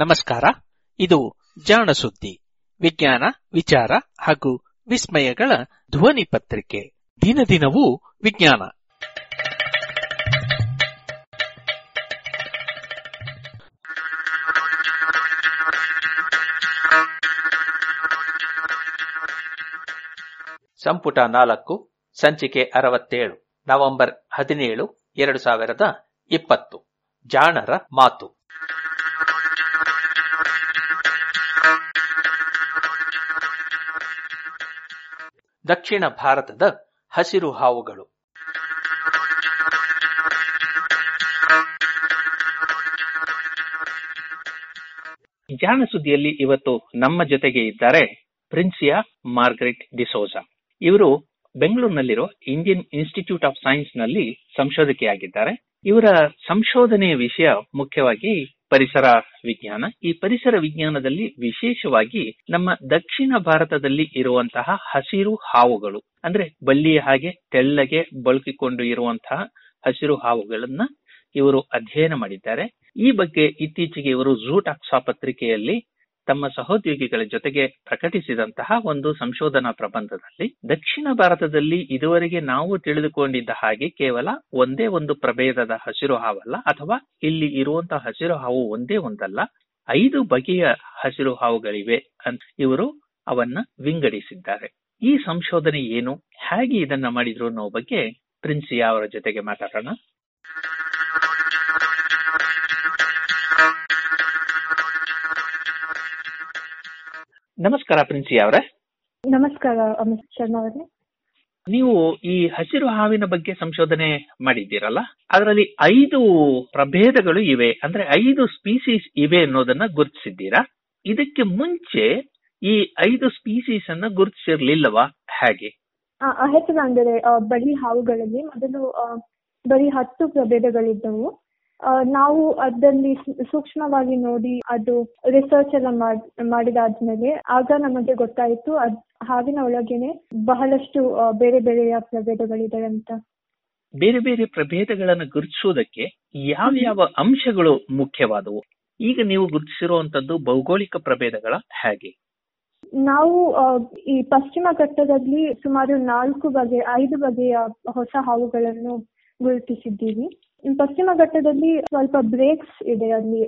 ನಮಸ್ಕಾರ. ಇದು ಜಾಣ ಸುದ್ದಿ, ವಿಜ್ಞಾನ, ವಿಚಾರ ಹಾಗೂ ವಿಸ್ಮಯಗಳ ಧ್ವನಿ ಪತ್ರಿಕೆ. ದಿನ ದಿನವೂ ವಿಜ್ಞಾನ. ಸಂಪುಟ ನಾಲ್ಕು, ಸಂಚಿಕೆ ಅರವತ್ತೇಳು, ನವೆಂಬರ್ ಹದಿನೇಳು, ಎರಡು ಸಾವಿರದ ಇಪ್ಪತ್ತು. ಜಾಣರ ಮಾತು. ದಕ್ಷಿಣ ಭಾರತದ ಹಸಿರು ಹಾವುಗಳು. ಜಾಣ ಸುದ್ದಿಯಲ್ಲಿ ಇವತ್ತು ನಮ್ಮ ಜೊತೆಗೆ ಇದ್ದಾರೆ ಪ್ರಿನ್ಸಿಯಾ ಮಾರ್ಗ್ರೆಟ್ ಡಿಸೋಜಾ ಇವರು ಬೆಂಗಳೂರಿನಲ್ಲಿರೋ ಇಂಡಿಯನ್ ಇನ್ಸ್ಟಿಟ್ಯೂಟ್ ಆಫ್ ಸೈನ್ಸ್ನಲ್ಲಿ ಸಂಶೋಧಕಿಯಾಗಿದ್ದಾರೆ. ಇವರ ಸಂಶೋಧನೆಯ ವಿಷಯ ಮುಖ್ಯವಾಗಿ ಪರಿಸರ ವಿಜ್ಞಾನ. ಈ ಪರಿಸರ ವಿಜ್ಞಾನದಲ್ಲಿ ವಿಶೇಷವಾಗಿ ನಮ್ಮ ದಕ್ಷಿಣ ಭಾರತದಲ್ಲಿ ಇರುವಂತಹ ಹಸಿರು ಹಾವುಗಳು, ಅಂದ್ರೆ ಬಳ್ಳಿಯ ಹಾಗೆ ತೆಳ್ಳಗೆ ಬಳಕಿಕೊಂಡು ಇರುವಂತಹ ಹಸಿರು ಹಾವುಗಳನ್ನ ಇವರು ಅಧ್ಯಯನ ಮಾಡಿದ್ದಾರೆ. ಈ ಬಗ್ಗೆ ಇತ್ತೀಚೆಗೆ ಇವರು ಝೂಟಾಕ್ಸಾ ಪತ್ರಿಕೆಯಲ್ಲಿ ತಮ್ಮ ಸಹೋದ್ಯೋಗಿಗಳ ಜೊತೆಗೆ ಪ್ರಕಟಿಸಿದಂತಹ ಒಂದು ಸಂಶೋಧನಾ ಪ್ರಬಂಧದಲ್ಲಿ ದಕ್ಷಿಣ ಭಾರತದಲ್ಲಿ ಇದುವರೆಗೆ ನಾವು ತಿಳಿದುಕೊಂಡಿದ್ದ ಹಾಗೆ ಕೇವಲ ಒಂದೇ ಒಂದು ಪ್ರಭೇದದ ಹಸಿರು ಹಾವಲ್ಲ ಅಥವಾ ಇಲ್ಲಿ ಇರುವಂತಹ ಹಸಿರು ಹಾವು ಒಂದೇ ಒಂದಲ್ಲ, ಐದು ಬಗೆಯ ಹಸಿರು ಹಾವುಗಳಿವೆ ಅಂತ ಇವರು ಅವನ್ನ ವಿಂಗಡಿಸಿದ್ದಾರೆ. ಈ ಸಂಶೋಧನೆ ಏನು? ಹೇಗೆ ಇದನ್ನ ಮಾಡಿದ್ರು ಅನ್ನೋ ಬಗ್ಗೆ ಪ್ರಿನ್ಸಿಯಾ ಅವರ ಜೊತೆಗೆ ಮಾತಾಡೋಣ. ನಮಸ್ಕಾರ ಪ್ರಿನ್ಸಿ ಅವರೇ. ನಮಸ್ಕಾರ ಅಮಿತ್ ಶರ್ಮಾ ಅವರೇ. ನೀವು ಈ ಹಸಿರು ಹಾವಿನ ಬಗ್ಗೆ ಸಂಶೋಧನೆ ಮಾಡಿದ್ದೀರಲ್ಲ? ಅದರಲ್ಲಿ ಐದು ಪ್ರಭೇದಗಳು ಇವೆ. ಅಂದ್ರೆ ಐದು ಸ್ಪೀಸೀಸ್ ಇವೆ ಅನ್ನೋದನ್ನ ಗುರುತಿಸಿದ್ದೀರಾ? ಇದಕ್ಕೆ ಮುಂಚೆ ಈ ಐದು ಸ್ಪೀಸೀಸ್ ಅನ್ನ ಗುರುತಿಸಿರ್ಲಿಲ್ಲವಾ? ಹೇಗೆ? ಹೆಸರು ಅಂದರೆ ಬರೀ ಹಾವುಗಳಲ್ಲಿ ಮೊದಲು ಬರೀ ಹತ್ತು ಪ್ರಭೇದಗಳಿದ್ದವು. ನಾವು ಅದರಲ್ಲಿ ಸೂಕ್ಷ್ಮವಾಗಿ ನೋಡಿ ಅದು ರಿಸರ್ಚ್ ಎಲ್ಲ ಮಾಡ್- ಮಾಡಿದಾದ್ಮೇಲೆ ಆಗ ನಮಗೆ ಗೊತ್ತಾಯಿತು ಅದ್ ಹಾವಿನ ಒಳಗೇನೆ ಬಹಳಷ್ಟು ಬೇರೆ ಬೇರೆ ಬೇರೆಯ ಪ್ರಭೇದಗಳಿದೆ ಅಂತ. ಬೇರೆ ಬೇರೆ ಪ್ರಭೇದಗಳನ್ನು ಗುರುತಿಸುವುದಕ್ಕೆ ಯಾವ ಯಾವ ಅಂಶಗಳು ಮುಖ್ಯವಾದವು? ಈಗ ನೀವು ಗುರುತಿಸಿರುವಂತದ್ದು ಭೌಗೋಳಿಕ ಪ್ರಭೇದಗಳ ಹೇಗೆ. ನಾವು ಈ ಪಶ್ಚಿಮ ಘಟ್ಟದಲ್ಲಿ ಸುಮಾರು ನಾಲ್ಕು ಬಗೆ ಐದು ಬಗೆಯ ಹೊಸ ಹಾವುಗಳನ್ನು ಗುರುತಿಸಿದ್ದೀವಿ. ಪಶ್ಚಿಮ ಘಟ್ಟದಲ್ಲಿ ಸ್ವಲ್ಪ ಬ್ರೇಕ್ಸ್ ಇದೆ ಅಲ್ಲಿ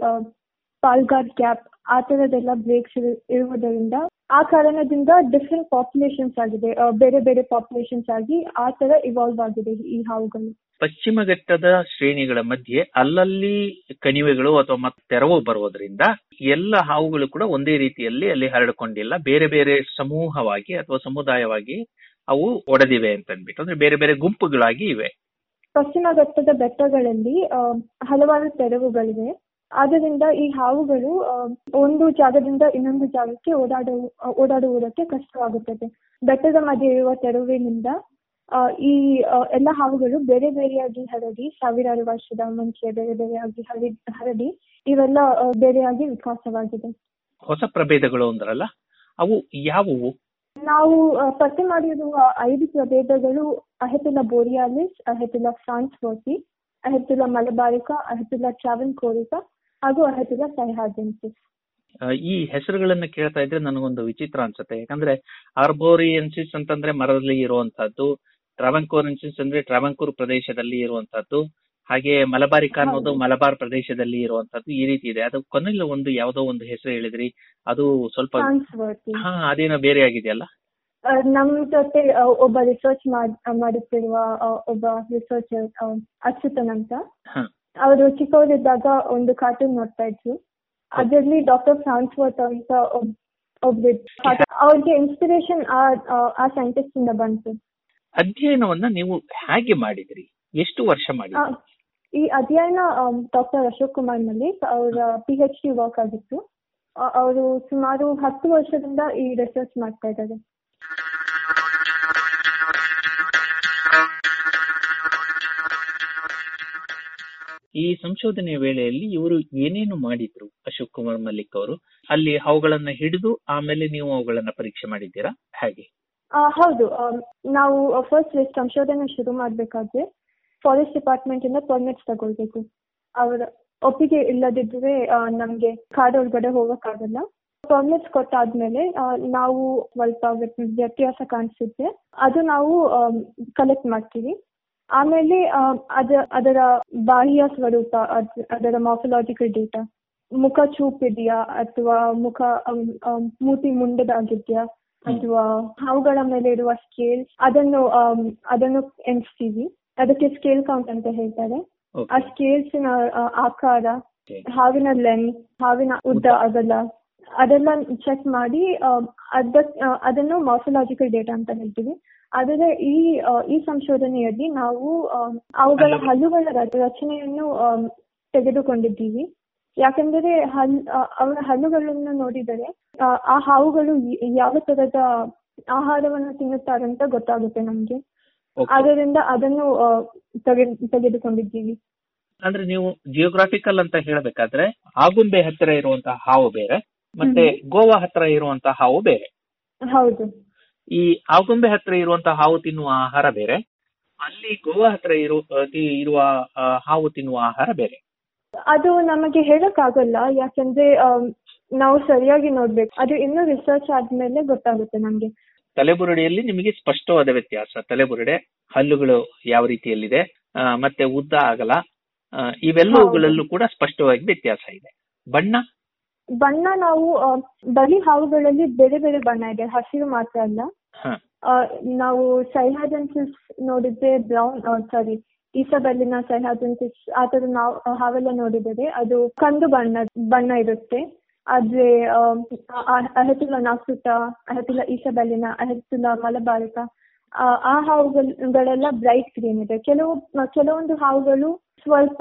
ಪಾಲ್ಗಾರ್ ಗ್ಯಾಪ್ ಆ ತರದೆಲ್ಲ ಬ್ರೇಕ್ಸ್ ಇರುವುದರಿಂದ ಆ ಕಾರಣದಿಂದ ಡಿಫ್ರೆಂಟ್ ಪಾಪ್ಯುಲೇಷನ್ಸ್ ಆಗಿದೆ ಬೇರೆ ಬೇರೆ ಪಾಪ್ಯುಲೇಷನ್ಸ್ ಆಗಿ ಆ ತರ ಇವಾಲ್ವ್ ಆಗಿದೆ ಈ ಹಾವುಗಳು. ಪಶ್ಚಿಮ ಘಟ್ಟದ ಶ್ರೇಣಿಗಳ ಮಧ್ಯೆ ಅಲ್ಲಲ್ಲಿ ಕಣಿವೆಗಳು ಅಥವಾ ಮತ್ತೆ ತೆರವು ಬರುವುದರಿಂದ ಎಲ್ಲ ಹಾವುಗಳು ಕೂಡ ಒಂದೇ ರೀತಿಯಲ್ಲಿ ಅಲ್ಲಿ ಹರಡಿಕೊಂಡಿಲ್ಲ. ಬೇರೆ ಬೇರೆ ಸಮೂಹವಾಗಿ ಅಥವಾ ಸಮುದಾಯವಾಗಿ ಅವು ಒಡೆದಿವೆ ಅಂತ ಅಂದ್ಬಿಟ್ಟು ಅಂದ್ರೆ ಬೇರೆ ಬೇರೆ ಗುಂಪುಗಳಾಗಿ ಇವೆ. ಪಶ್ಚಿಮ ಘಟ್ಟದ ಬೆಟ್ಟಗಳಲ್ಲಿ ಹಲವಾರು ತೆರವುಗಳಿವೆ. ಆದ್ದರಿಂದ ಈ ಹಾವುಗಳು ಒಂದು ಜಾಗದಿಂದ ಇನ್ನೊಂದು ಜಾಗಕ್ಕೆ ಓಡಾಡ ಓಡಾಡುವುದಕ್ಕೆ ಕಷ್ಟವಾಗುತ್ತದೆ. ಬೆಟ್ಟದ ಮಧ್ಯೆ ಇರುವ ತೆರವಿನಿಂದ ಈ ಎಲ್ಲ ಹಾವುಗಳು ಬೇರೆ ಬೇರೆಯಾಗಿ ಹರಡಿ ಸಾವಿರಾರು ವರ್ಷದ ಮುಂಚೆ ಬೇರೆ ಬೇರೆಯಾಗಿ ಹರಡಿ ಹರಡಿ ಇವೆಲ್ಲ ಬೇರೆಯಾಗಿ ವಿಕಾಸವಾಗಿದೆ. ಹೊಸ ಪ್ರಭೇದಗಳು ಅಂದ್ರಲ್ಲ ಅವು ಯಾವುವು? ನಾವು ಪತ್ತೆ ಮಾಡಿರುವ ಐದು ಪ್ರಭೇದಗಳು ಅಹೆತುಲ ಬೋರಿಯಾಲಿಸ್ ಅಹೆತುಲ ಫ್ರಾನ್ಸ್ವರ್ತಿ ಅಹೆತುಲ ಮಲಬಾರಿಕಾ ಅಹೆತುಲ ಟ್ರಾವೆನ್ಕೋರಿಕಾ ಹಾಗೂ ಅಹೆತುಲ ಸೈಹಾರ್ಜೆನ್ಸಿಸ್ ಆ, ಈ ಹೆಸರುಗಳನ್ನ ಕೇಳ್ತಾ ಇದ್ರೆ ನನಗೊಂದು ವಿಚಿತ್ರ ಅನ್ಸುತ್ತೆ. ಯಾಕಂದ್ರೆ ಆರ್ಬೋರಿಯನ್ಸಿಸ್ ಅಂತಂದ್ರೆ ಮರದಲ್ಲಿ ಇರುವಂತಹದ್ದು ಟ್ರಾವಂಕೋರೆನ್ಸಿಸ್ ಅಂದ್ರೆ ಟ್ರಾವಂಕೂರ್ ಪ್ರದೇಶದಲ್ಲಿ ಇರುವಂತಹದ್ದು ಹಾಗೆ ಮಲಬಾರಿಕಾ ಅನ್ನೋದು. ಮಲಬಾರ್ ಪ್ರದೇಶದಲ್ಲಿ ಇರುವಂತಹದ್ದು ಈ ರೀತಿ ಇದೆ. ಅದು ಕೊನೆಯಲ್ಲಿ ಒಂದು ಯಾವುದೋ ಒಂದು ಹೆಸರು ಹೇಳಿದ್ರಿ ಅದು ಸ್ವಲ್ಪ ಹಾ ಅದೇನೋ ಬೇರೆ ಆಗಿದೆಯಲ್ಲ? ಆ, ನಮ್ ಜೊತೆ ಒಬ್ಬ ರಿಸರ್ಚ್ ಮಾಡುತ್ತಿರುವ ಒಬ್ಬ ರಿಸರ್ಚರ್ ಅಚ್ಯುತನ್ ಅಂತ. ಅವರು ಚಿಕ್ಕವರಿದ್ದಾಗ ಒಂದು ಕಾರ್ಟೂನ್ ನೋಡ್ತಾ ಇದ್ರು. ಅದರಲ್ಲಿ ಡಾಕ್ಟರ್ ಫ್ರಾನ್ಸ್ವರ್ತ್ ಅಂತ ಒಬ್- ಒಬ್ರು ಅವ್ರಿಗೆ ಇನ್ಸ್ಪಿರೇಷನ್ ಆ ಆ ಸೈಂಟಿಸ್ಟ್ ಇಂದ ಬಂತು. ಅಧ್ಯಯನವನ್ನ ನೀವು ಹೇಗೆ ಮಾಡಿದ್ರಿ? ಎಷ್ಟು ವರ್ಷ ಮಾಡಿದ್ರಿ? ಈ ಅಧ್ಯಯನ ಡಾಕ್ಟರ್ ಅಶೋಕ್ ಕುಮಾರ್ ಮಲ್ಲಿಕ್ ಅವರ ಪಿ ಹೆಚ್ ಡಿ ವರ್ಕ್ ಆಗಿತ್ತು. ಅವರು ಸುಮಾರು ಹತ್ತು ವರ್ಷದಿಂದ ಈ ರಿಸರ್ಚ್ ಮಾಡ್ತಾ ಇದ್ದಾರೆ. ಈ ಸಂಶೋಧನೆಯ ವೇಳೆಯಲ್ಲಿ ಇವರು ಏನೇನು ಮಾಡಿದ್ರು? ಅಶೋಕ್ ಕುಮಾರ್ ಮಲ್ಲಿಕ್ ಅವರು. ಅಲ್ಲಿ ಅವುಗಳನ್ನ ಹಿಡಿದು ಆಮೇಲೆ ನೀವು ಅವುಗಳನ್ನ ಪರೀಕ್ಷೆ ಮಾಡಿದ್ದೀರಾ? ಹಾಗೆ. ಹೌದು. ನಾವು ಫಸ್ಟ್ ಸಂಶೋಧನೆ ಶುರು ಮಾಡಬೇಕಾದ್ರೆ ಫಾರೆಸ್ಟ್ ಡಿಪಾರ್ಟ್ಮೆಂಟ್ ಇಂದ ಪರ್ಮಿಟ್ಸ್ ತಗೊಳ್ಬೇಕು. ಅವರ ಒಪ್ಪಿಗೆ ಇಲ್ಲದಿದ್ರೆ ನಮ್ಗೆ ಕಾಡೊಳಗಡೆ ಹೋಗಕ್ಕಾಗಲ್ಲ. ಪರ್ಮಿಟ್ಸ್ ಕೊಟ್ಟಾದ್ಮೇಲೆ ನಾವು ಸ್ವಲ್ಪ ವ್ಯತ್ಯಾಸ ಕಾಣಿಸಿದ್ರೆ ಅದು ನಾವು ಕಲೆಕ್ಟ್ ಮಾಡ್ತೀವಿ. ಆಮೇಲೆ ಅದ ಅದರ ಬಾಹ್ಯ ಸ್ವರೂಪ ಅದರ ಮಾಫಲಾಜಿಕಲ್ ಡೇಟಾ ಮುಖ ಚೂಪಿದೆಯಾ ಅಥವಾ ಮುಖ ಮೂತಿ ಮುಂಡದಾಗಿದೆಯಾ ಅಥವಾ ಹಾವುಗಳ ಮೇಲೆ ಇರುವ ಸ್ಕೇಲ್ ಅದನ್ನು ಅದನ್ನು ಎಣಿಸ್ತೀವಿ. ಅದಕ್ಕೆ ಸ್ಕೇಲ್ ಕೌಂಟ್ ಅಂತ ಹೇಳ್ತಾರೆ. ಆ ಸ್ಕೇಲ್ಸ್ನ ಆಕಾರ ಹಾವಿನ ಲೆಂತ್ ಹಾವಿನ ಉದ್ದ ಅಗಲ ಅದೆಲ್ಲ ಚೆಕ್ ಮಾಡಿ ಅದ ಅದನ್ನು ಮಾರ್ಫಲಾಜಿಕಲ್ ಡೇಟಾ ಅಂತ ಹೇಳ್ತೀವಿ. ಆದರೆ ಈ ಈ ಸಂಶೋಧನೆಯಲ್ಲಿ ನಾವು ಅವುಗಳ ಹಲ್ಲುಗಳ ರಚನೆಯನ್ನು ತೆಗೆದುಕೊಂಡಿದ್ದೀವಿ. ಯಾಕೆಂದರೆ ಹಲ್ ಅವರ ಹಲ್ಲುಗಳನ್ನು ನೋಡಿದರೆ ಆ, ಹಾವುಗಳು ಯಾವ ತರದ ಆಹಾರವನ್ನು ತಿನ್ನುತ್ತಾರೆ ಅಂತ ಗೊತ್ತಾಗುತ್ತೆ ನಮ್ಗೆ. ಅದರಿಂದ ಆದ್ದರಿಂದ ಅದನ್ನು ತೆಗೆದುಕೊಂಡಿದ್ದೀವಿ. ಅಂದ್ರೆ ನೀವು ಜಿಯೋಗ್ರಾಫಿಕಲ್ ಅಂತ ಹೇಳಬೇಕಾದ್ರೆ ಆಗುಂಬೆ ಹತ್ತಿರ ಇರುವಂತಹ ಹಾವು ಬೇರೆ ಮತ್ತೆ ಗೋವಾ ಹತ್ರ ಇರುವಂತಹ ಹಾವು ಬೇರೆ. ಹೌದು. ಈ ಆಗುಂಬೆ ಹತ್ರ ಇರುವಂತಹ ಹಾವು ತಿನ್ನುವ ಆಹಾರ ಬೇರೆ ಅಲ್ಲಿ ಗೋವಾ ಹತ್ರ ಇರು ಇರುವ ಹಾವು ತಿನ್ನುವ ಆಹಾರ ಬೇರೆ. ಅದು ನಮಗೆ ಹೇಳಕ್ಕಾಗಲ್ಲ ಯಾಕಂದ್ರೆ ನಾವು ಸರಿಯಾಗಿ ನೋಡ್ಬೇಕು. ಅದು ಇನ್ನೂ ರಿಸರ್ಚ್ ಆದ್ಮೇಲೆ ಗೊತ್ತಾಗುತ್ತೆ ನಮ್ಗೆ. ತಲೆಬುರುಡೆಯಲ್ಲಿ ನಿಮಗೆ ಸ್ಪಷ್ಟವಾದ ವ್ಯತ್ಯಾಸ. ತಲೆಬುರುಡೆ ಹಲ್ಲುಗಳು ಯಾವ ರೀತಿಯಲ್ಲಿದೆ ಮತ್ತೆ ಉದ್ದ ಆಗಲ ಇವೆಲ್ಲವುಗಳಲ್ಲೂ ಕೂಡ ಸ್ಪಷ್ಟವಾಗಿ ವ್ಯತ್ಯಾಸ ಇದೆ. ಬಣ್ಣ ಬಣ್ಣ ನಾವು ಬರೀ ಹಾವುಗಳಲ್ಲಿ ಬೇರೆ ಬೇರೆ ಬಣ್ಣ ಇದೆ ಹಸಿರು ಮಾತ್ರ ಅಲ್ಲ. ನಾವು ಸೈಹಾಜೆನ್ಸಿಸ್ ನೋಡಿದ್ರೆ ಬ್ರೌನ್ ಸಾರಿ ಈಸಬೆಲ್ಲಿನ ಸೈಹಾಜೆನ್ಸಿಸ್ ಆ ಥರ ನಾವು ಹಾವೆಲ್ಲ ನೋಡಿದರೆ ಅದು ಕಂದು ಬಣ್ಣ ಬಣ್ಣ ಇರುತ್ತೆ. ಆದ್ರೆ ಅಹತುಲ ನಾಕ್ಸುಟ ಅಹತುಲ ಈಸಬೆಲ್ಲಿನ ಅಹತುಲ ಮಲಬಾರಕ ಆ, ಹಾವುಗಳೆಲ್ಲ ಬ್ರೈಟ್ ಗ್ರೀನ್ ಇದೆ. ಕೆಲವು ಕೆಲವೊಂದು ಹಾವುಗಳು ಸ್ವಲ್ಪ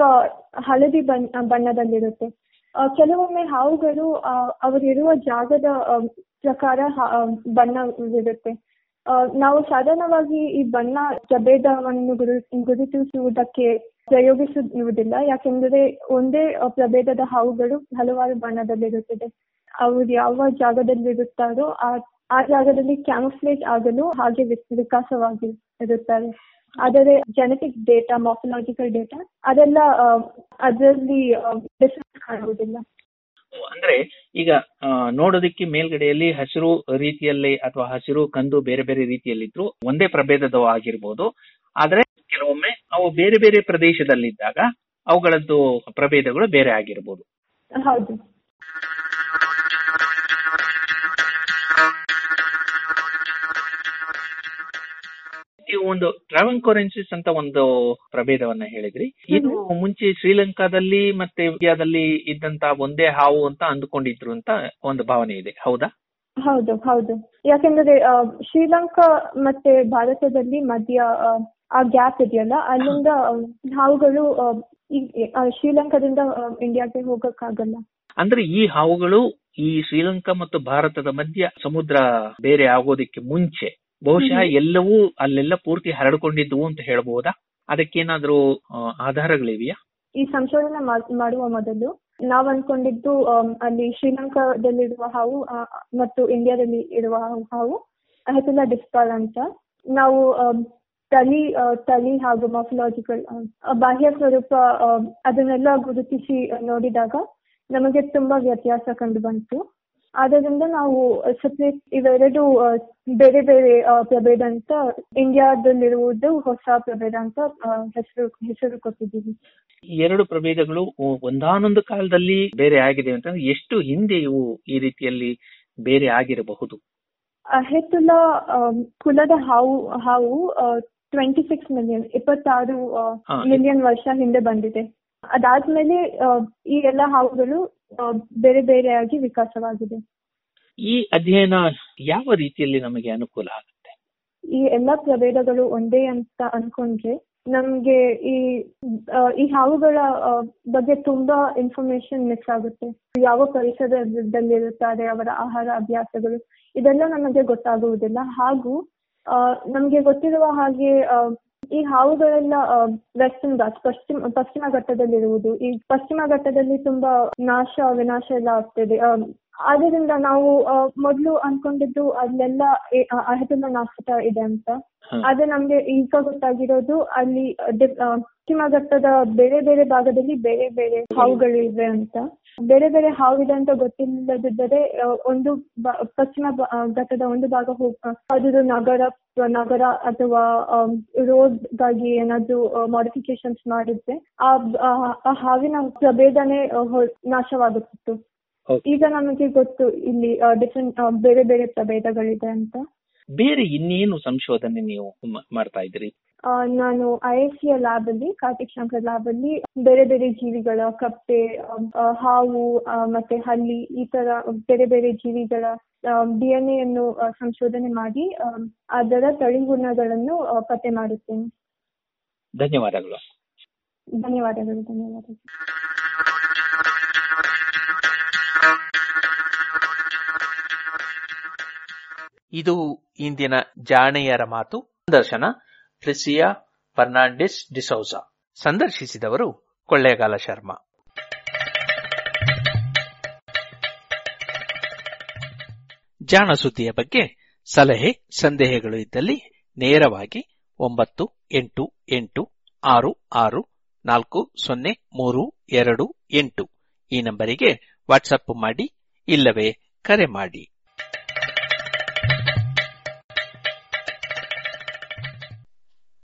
ಹಳದಿ ಬಣ್ಣ ಬಣ್ಣದಲ್ಲಿರುತ್ತೆ. ಕೆಲವೊಮ್ಮೆ ಹಾವುಗಳು ಅವರಿರುವ ಜಾಗದ ಪ್ರಕಾರ ಬಣ್ಣವಿರುತ್ತೆ ನಾವು ಸಾಧಾರಣವಾಗಿ ಈ ಬಣ್ಣ ಪ್ರಭೇದವನ್ನು ಗುರು, ಗುರುತಿಸುವುದಕ್ಕೆ ಪ್ರಯೋಗಿಸುವುದಿಲ್ಲ. ಯಾಕೆಂದರೆ ಒಂದೇ ಪ್ರಭೇದದ ಹಾವುಗಳು ಹಲವಾರು ಬಣ್ಣದಲ್ಲಿರುತ್ತದೆ. ಅವರು ಯಾವ ಜಾಗದಲ್ಲಿರುತ್ತಾರೋ ಆ ಆ ಜಾಗದಲ್ಲಿ ಕ್ಯಾಮಫ್ಲೇಜ್ ಆಗಲು ಹಾಗೆ ವಿಕಾಸವಾಗಿ ಇರುತ್ತಾರೆ ಆದರೆ ಜೆನೆಟಿಕ್ ಡೇಟಾ ಮಾಫಲಾಜಿಕಲ್ ಡೇಟಾ ಅದೆಲ್ಲ ಅದರಲ್ಲಿ ಅಂದ್ರೆ ಈಗ ನೋಡೋದಕ್ಕೆ ಮೇಲ್ಗಡೆಯಲ್ಲಿ ಹಸಿರು ರೀತಿಯಲ್ಲಿ ಅಥವಾ ಹಸಿರು ಕಂದು ಬೇರೆ ಬೇರೆ ರೀತಿಯಲ್ಲಿದ್ರು ಒಂದೇ ಪ್ರಭೇದದ ಆಗಿರ್ಬೋದು. ಆದ್ರೆ ಕೆಲವೊಮ್ಮೆ ಅವು ಬೇರೆ ಬೇರೆ ಪ್ರದೇಶದಲ್ಲಿದ್ದಾಗ ಅವುಗಳದ್ದು ಪ್ರಭೇದಗಳು ಬೇರೆ ಆಗಿರ್ಬೋದು. ಹೌದು. ನೀವು ಒಂದು ಟ್ರಾವೆಂಕೋರೆನ್ಸಿಸ್ ಅಂತ ಒಂದು ಪ್ರಭೇದವನ್ನ ಹೇಳಿದ್ರಿ. ಇದು ಮುಂಚೆ ಶ್ರೀಲಂಕಾದಲ್ಲಿ ಮತ್ತೆ ಇಂಡಿಯಾದಲ್ಲಿ ಇದ್ದಂತ ಒಂದೇ ಹಾವು ಅಂತ ಅಂದುಕೊಂಡಿದ್ರು ಅಂತ ಒಂದು ಭಾವನೆ ಇದೆ. ಹೌದಾ? ಹೌದು ಹೌದು. ಯಾಕೆಂದ್ರೆ ಶ್ರೀಲಂಕಾ ಮತ್ತೆ ಭಾರತದಲ್ಲಿ ಮಧ್ಯ ಆ, ಗ್ಯಾಪ್ ಇದೆಯಲ್ಲ ಅಲ್ಲಿಂದ ಹಾವುಗಳು ಶ್ರೀಲಂಕಾದಿಂದ ಇಂಡಿಯಾಗೆ ಹೋಗಕ್ಕಾಗಲ್ಲ. ಅಂದ್ರೆ ಈ ಹಾವುಗಳು ಈ ಶ್ರೀಲಂಕಾ ಮತ್ತು ಭಾರತದ ಮಧ್ಯ ಸಮುದ್ರ ಬೇರೆ ಆಗೋದಕ್ಕೆ ಮುಂಚೆ ಬಹುಶಃ ಎಲ್ಲವೂ ಅಲ್ಲೆಲ್ಲ ಪೂರ್ತಿ ಹರಡಿಕೊಂಡಿದ್ವು ಅಂತ ಹೇಳ್ಬಹುದಾ ಅದಕ್ಕೇನಾದ್ರೂ ಆಧಾರಗಳಿವೆಯಾ? ಈ ಸಂಶೋಧನೆ ಮಾಡುವ ಮೊದಲು ನಾವ್ ಅನ್ಕೊಂಡಿದ್ದು ಅಲ್ಲಿ ಶ್ರೀಲಂಕಾದಲ್ಲಿರುವ ಹಾವು ಮತ್ತು ಇಂಡಿಯಾದಲ್ಲಿ ಇರುವ ಹಾವು- ಹೆಸರ ಡಿಸ್ಕಾಲ್ ಡಿಸ್ಪಾಲ್ ಅಂತ. ನಾವು ತಲಿ ತಳಿ ತಳಿ ಹಾಗೂ ಮಾಫಲಾಜಿಕಲ್ ಬಾಹ್ಯ ಸ್ವರೂಪ ಅದನ್ನೆಲ್ಲ ಗುರುತಿಸಿ ನೋಡಿದಾಗ ನಮಗೆ ತುಂಬಾ ವ್ಯತ್ಯಾಸ ಕಂಡು ಬಂತು. ಆದ್ದರಿಂದ ನಾವು ಸಪ್ರೇಟ್ ಇವೆರಡು ಬೇರೆ ಬೇರೆ ಪ್ರಭೇದ ಅಂತ ಇಂಡಿಯಾದಲ್ಲಿರುವುದು ಹೊಸ ಪ್ರಭೇದ ಅಂತ ಹೆಸರು ಹೆಸರು ಕೊಟ್ಟಿದ್ದೀವಿ ಈ ಎರಡು ಪ್ರಭೇದಗಳು ಒಂದಾನೊಂದು ಕಾಲದಲ್ಲಿ ಬೇರೆ ಆಗಿದೆ ಅಂತ ಎಷ್ಟು ಹಿಂದೆ ಇವು ಈ ರೀತಿಯಲ್ಲಿ ಬೇರೆ ಆಗಿರಬಹುದು ಹೆತ್ತುಲ ಕುಲದ ಹಾವು ಹಾವು ಟ್ವೆಂಟಿ ಸಿಕ್ಸ್ ಮಿಲಿಯನ್ ಇಪ್ಪತ್ತಾರು. ಮಿಲಿಯನ್ ವರ್ಷ ಹಿಂದೆ ಬಂದಿದೆ ಅದಾದ್ಮೇಲೆ ಈ ಎಲ್ಲ ಹಾವುಗಳು ಬೇರೆ ಬೇರೆಯಾಗಿ ವಿಕಾಸವಾಗಿದೆ. ಈ ಅಧ್ಯಯನ ಯಾವ ರೀತಿಯಲ್ಲಿ ನಮಗೆ ಅನುಕೂಲ ಆಗುತ್ತೆ? ಈ ಎಲ್ಲಾ ಪ್ರಭೇದಗಳು ಒಂದೇ ಅಂತ ಅನ್ಕೊಂಡ್ರೆ ನಮ್ಗೆ ಈ ಈ ಹಾವುಗಳ ಬಗ್ಗೆ ತುಂಬಾ ಇನ್ಫಾರ್ಮೇಶನ್ ಮಿಸ್ ಆಗುತ್ತೆ. ಯಾವ ಪರಿಸರದಲ್ಲಿರುತ್ತಾರೆ ಅವರ ಆಹಾರ ಅಭ್ಯಾಸಗಳು ಇದೆಲ್ಲ ನಮಗೆ ಗೊತ್ತಾಗುವುದಿಲ್ಲ. ಹಾಗೂ ನಮ್ಗೆ ಗೊತ್ತಿರುವ ಹಾಗೆ ಈ ಹಾವುಗಳೆಲ್ಲ ವೆಸ್ಟರ್ನ್ ಘಾಟ್ ಪಶ್ಚಿಮ ಪಶ್ಚಿಮ ಘಟ್ಟದಲ್ಲಿರುವುದು. ಈ ಪಶ್ಚಿಮ ಘಟ್ಟದಲ್ಲಿ ತುಂಬಾ ನಾಶ ವಿನಾಶ ಎಲ್ಲ ಆಗ್ತಿದೆ. ಆದ್ರಿಂದ ಆದ್ದರಿಂದ ನಾವು ಮೊದಲು ಅನ್ಕೊಂಡಿದ್ದು ಅಲ್ಲೆಲ್ಲ ಅಹೆತುಲ್ಲ ನಾಶತ ಇದೆ ಅಂತ. ಆದ್ರೆ ನಮ್ಗೆ ಈಗ ಗೊತ್ತಾಗಿರೋದು ಅಲ್ಲಿ ಪಶ್ಚಿಮ ಘಟ್ಟದ ಬೇರೆ ಬೇರೆ ಭಾಗದಲ್ಲಿ ಬೇರೆ ಬೇರೆ ಹಾವುಗಳು ಇವೆ ಅಂತ. ಬೇರೆ ಬೇರೆ ಹಾವಿದೆ ಅಂತ ಗೊತ್ತಿಲ್ಲದಿದ್ದರೆ ಒಂದು ಪಶ್ಚಿಮ ಘಟ್ಟದ ಒಂದು ಭಾಗ ಹೋಗ್ ಅದು ನಗರ ನಗರ ಅಥವಾ ರೋಡ್ಗಾಗಿ ಏನಾದ್ರು ಮಾಡಿಫಿಕೇಶನ್ಸ್ ಮಾಡಿದ್ರೆ ಆ ಹಾವಿನ ಪ್ರಭೇದನೆ ನಾಶವಾಗುತ್ತಿತ್ತು. ಈಗ ನಮಗೆ ಗೊತ್ತು ಇಲ್ಲಿ ಡಿಫ್ರೆಂಟ್ ಬೇರೆ ಬೇರೆ ಪ್ರಭೇದಗಳಿದೆ ಅಂತ. ಬೇರೆ ಇನ್ನೇನು ಸಂಶೋಧನೆ ನೀವು ಮಾಡ್ತಾ ಇದ್ರಿ ಆ, ನಾನು ಐ ಎಸ್ ಸಿ ಲ್ಯಾಬ್ ಅಲ್ಲಿ ಕಾರ್ತಿಕ್ ಶಂಕರ್ ಲ್ಯಾಬ್ ಅಲ್ಲಿ ಬೇರೆ ಬೇರೆ ಜೀವಿಗಳ ಕಪ್ಪೆ ಹಾವು ಮತ್ತೆ ಹಲ್ಲಿ ಈ ತರ ಬೇರೆ ಬೇರೆ ಜೀವಿಗಳ ಡಿ ಎನ್ ಎ ಅನ್ನು ಆ, ಸಂಶೋಧನೆ ಮಾಡಿ ಅದರ ತಳಿಗುಣಗಳನ್ನು ಗುಣಗಳನ್ನು ಪತ್ತೆ ಮಾಡುತ್ತೇನೆ. ಧನ್ಯವಾದಗಳು. ಧನ್ಯವಾದಗಳು ಧನ್ಯವಾದಗಳು. ಇದು ಇಂದಿನ ಜಾಣೆಯರ ಮಾತು. ಸಂದರ್ಶನ ಫ್ರಿಸಿಯಾ ಫರ್ನಾಂಡಿಸ್ ಡಿಸೌಜಾ ಸಂದರ್ಶಿಸಿದವರು ಕೊಳ್ಳೇಗಾಲ ಶರ್ಮಾ. ಜಾಣ ಸುದ್ದಿಯ ಬಗ್ಗೆ ಸಲಹೆ, ಸಂದೇಹಗಳು ಇದ್ದಲ್ಲಿ ನೇರವಾಗಿ ಒಂಬತ್ತು, ಎಂಟು ಎಂಟು, ಆರು ಆರು, ನಾಲ್ಕು, ಸೊನ್ನೆ, ಮೂರು, ಎರಡು, ಎಂಟು ಈ ನಂಬರಿಗೆ ವಾಟ್ಸಪ್ ಮಾಡಿ ಇಲ್ಲವೇ ಕರೆ ಮಾಡಿ.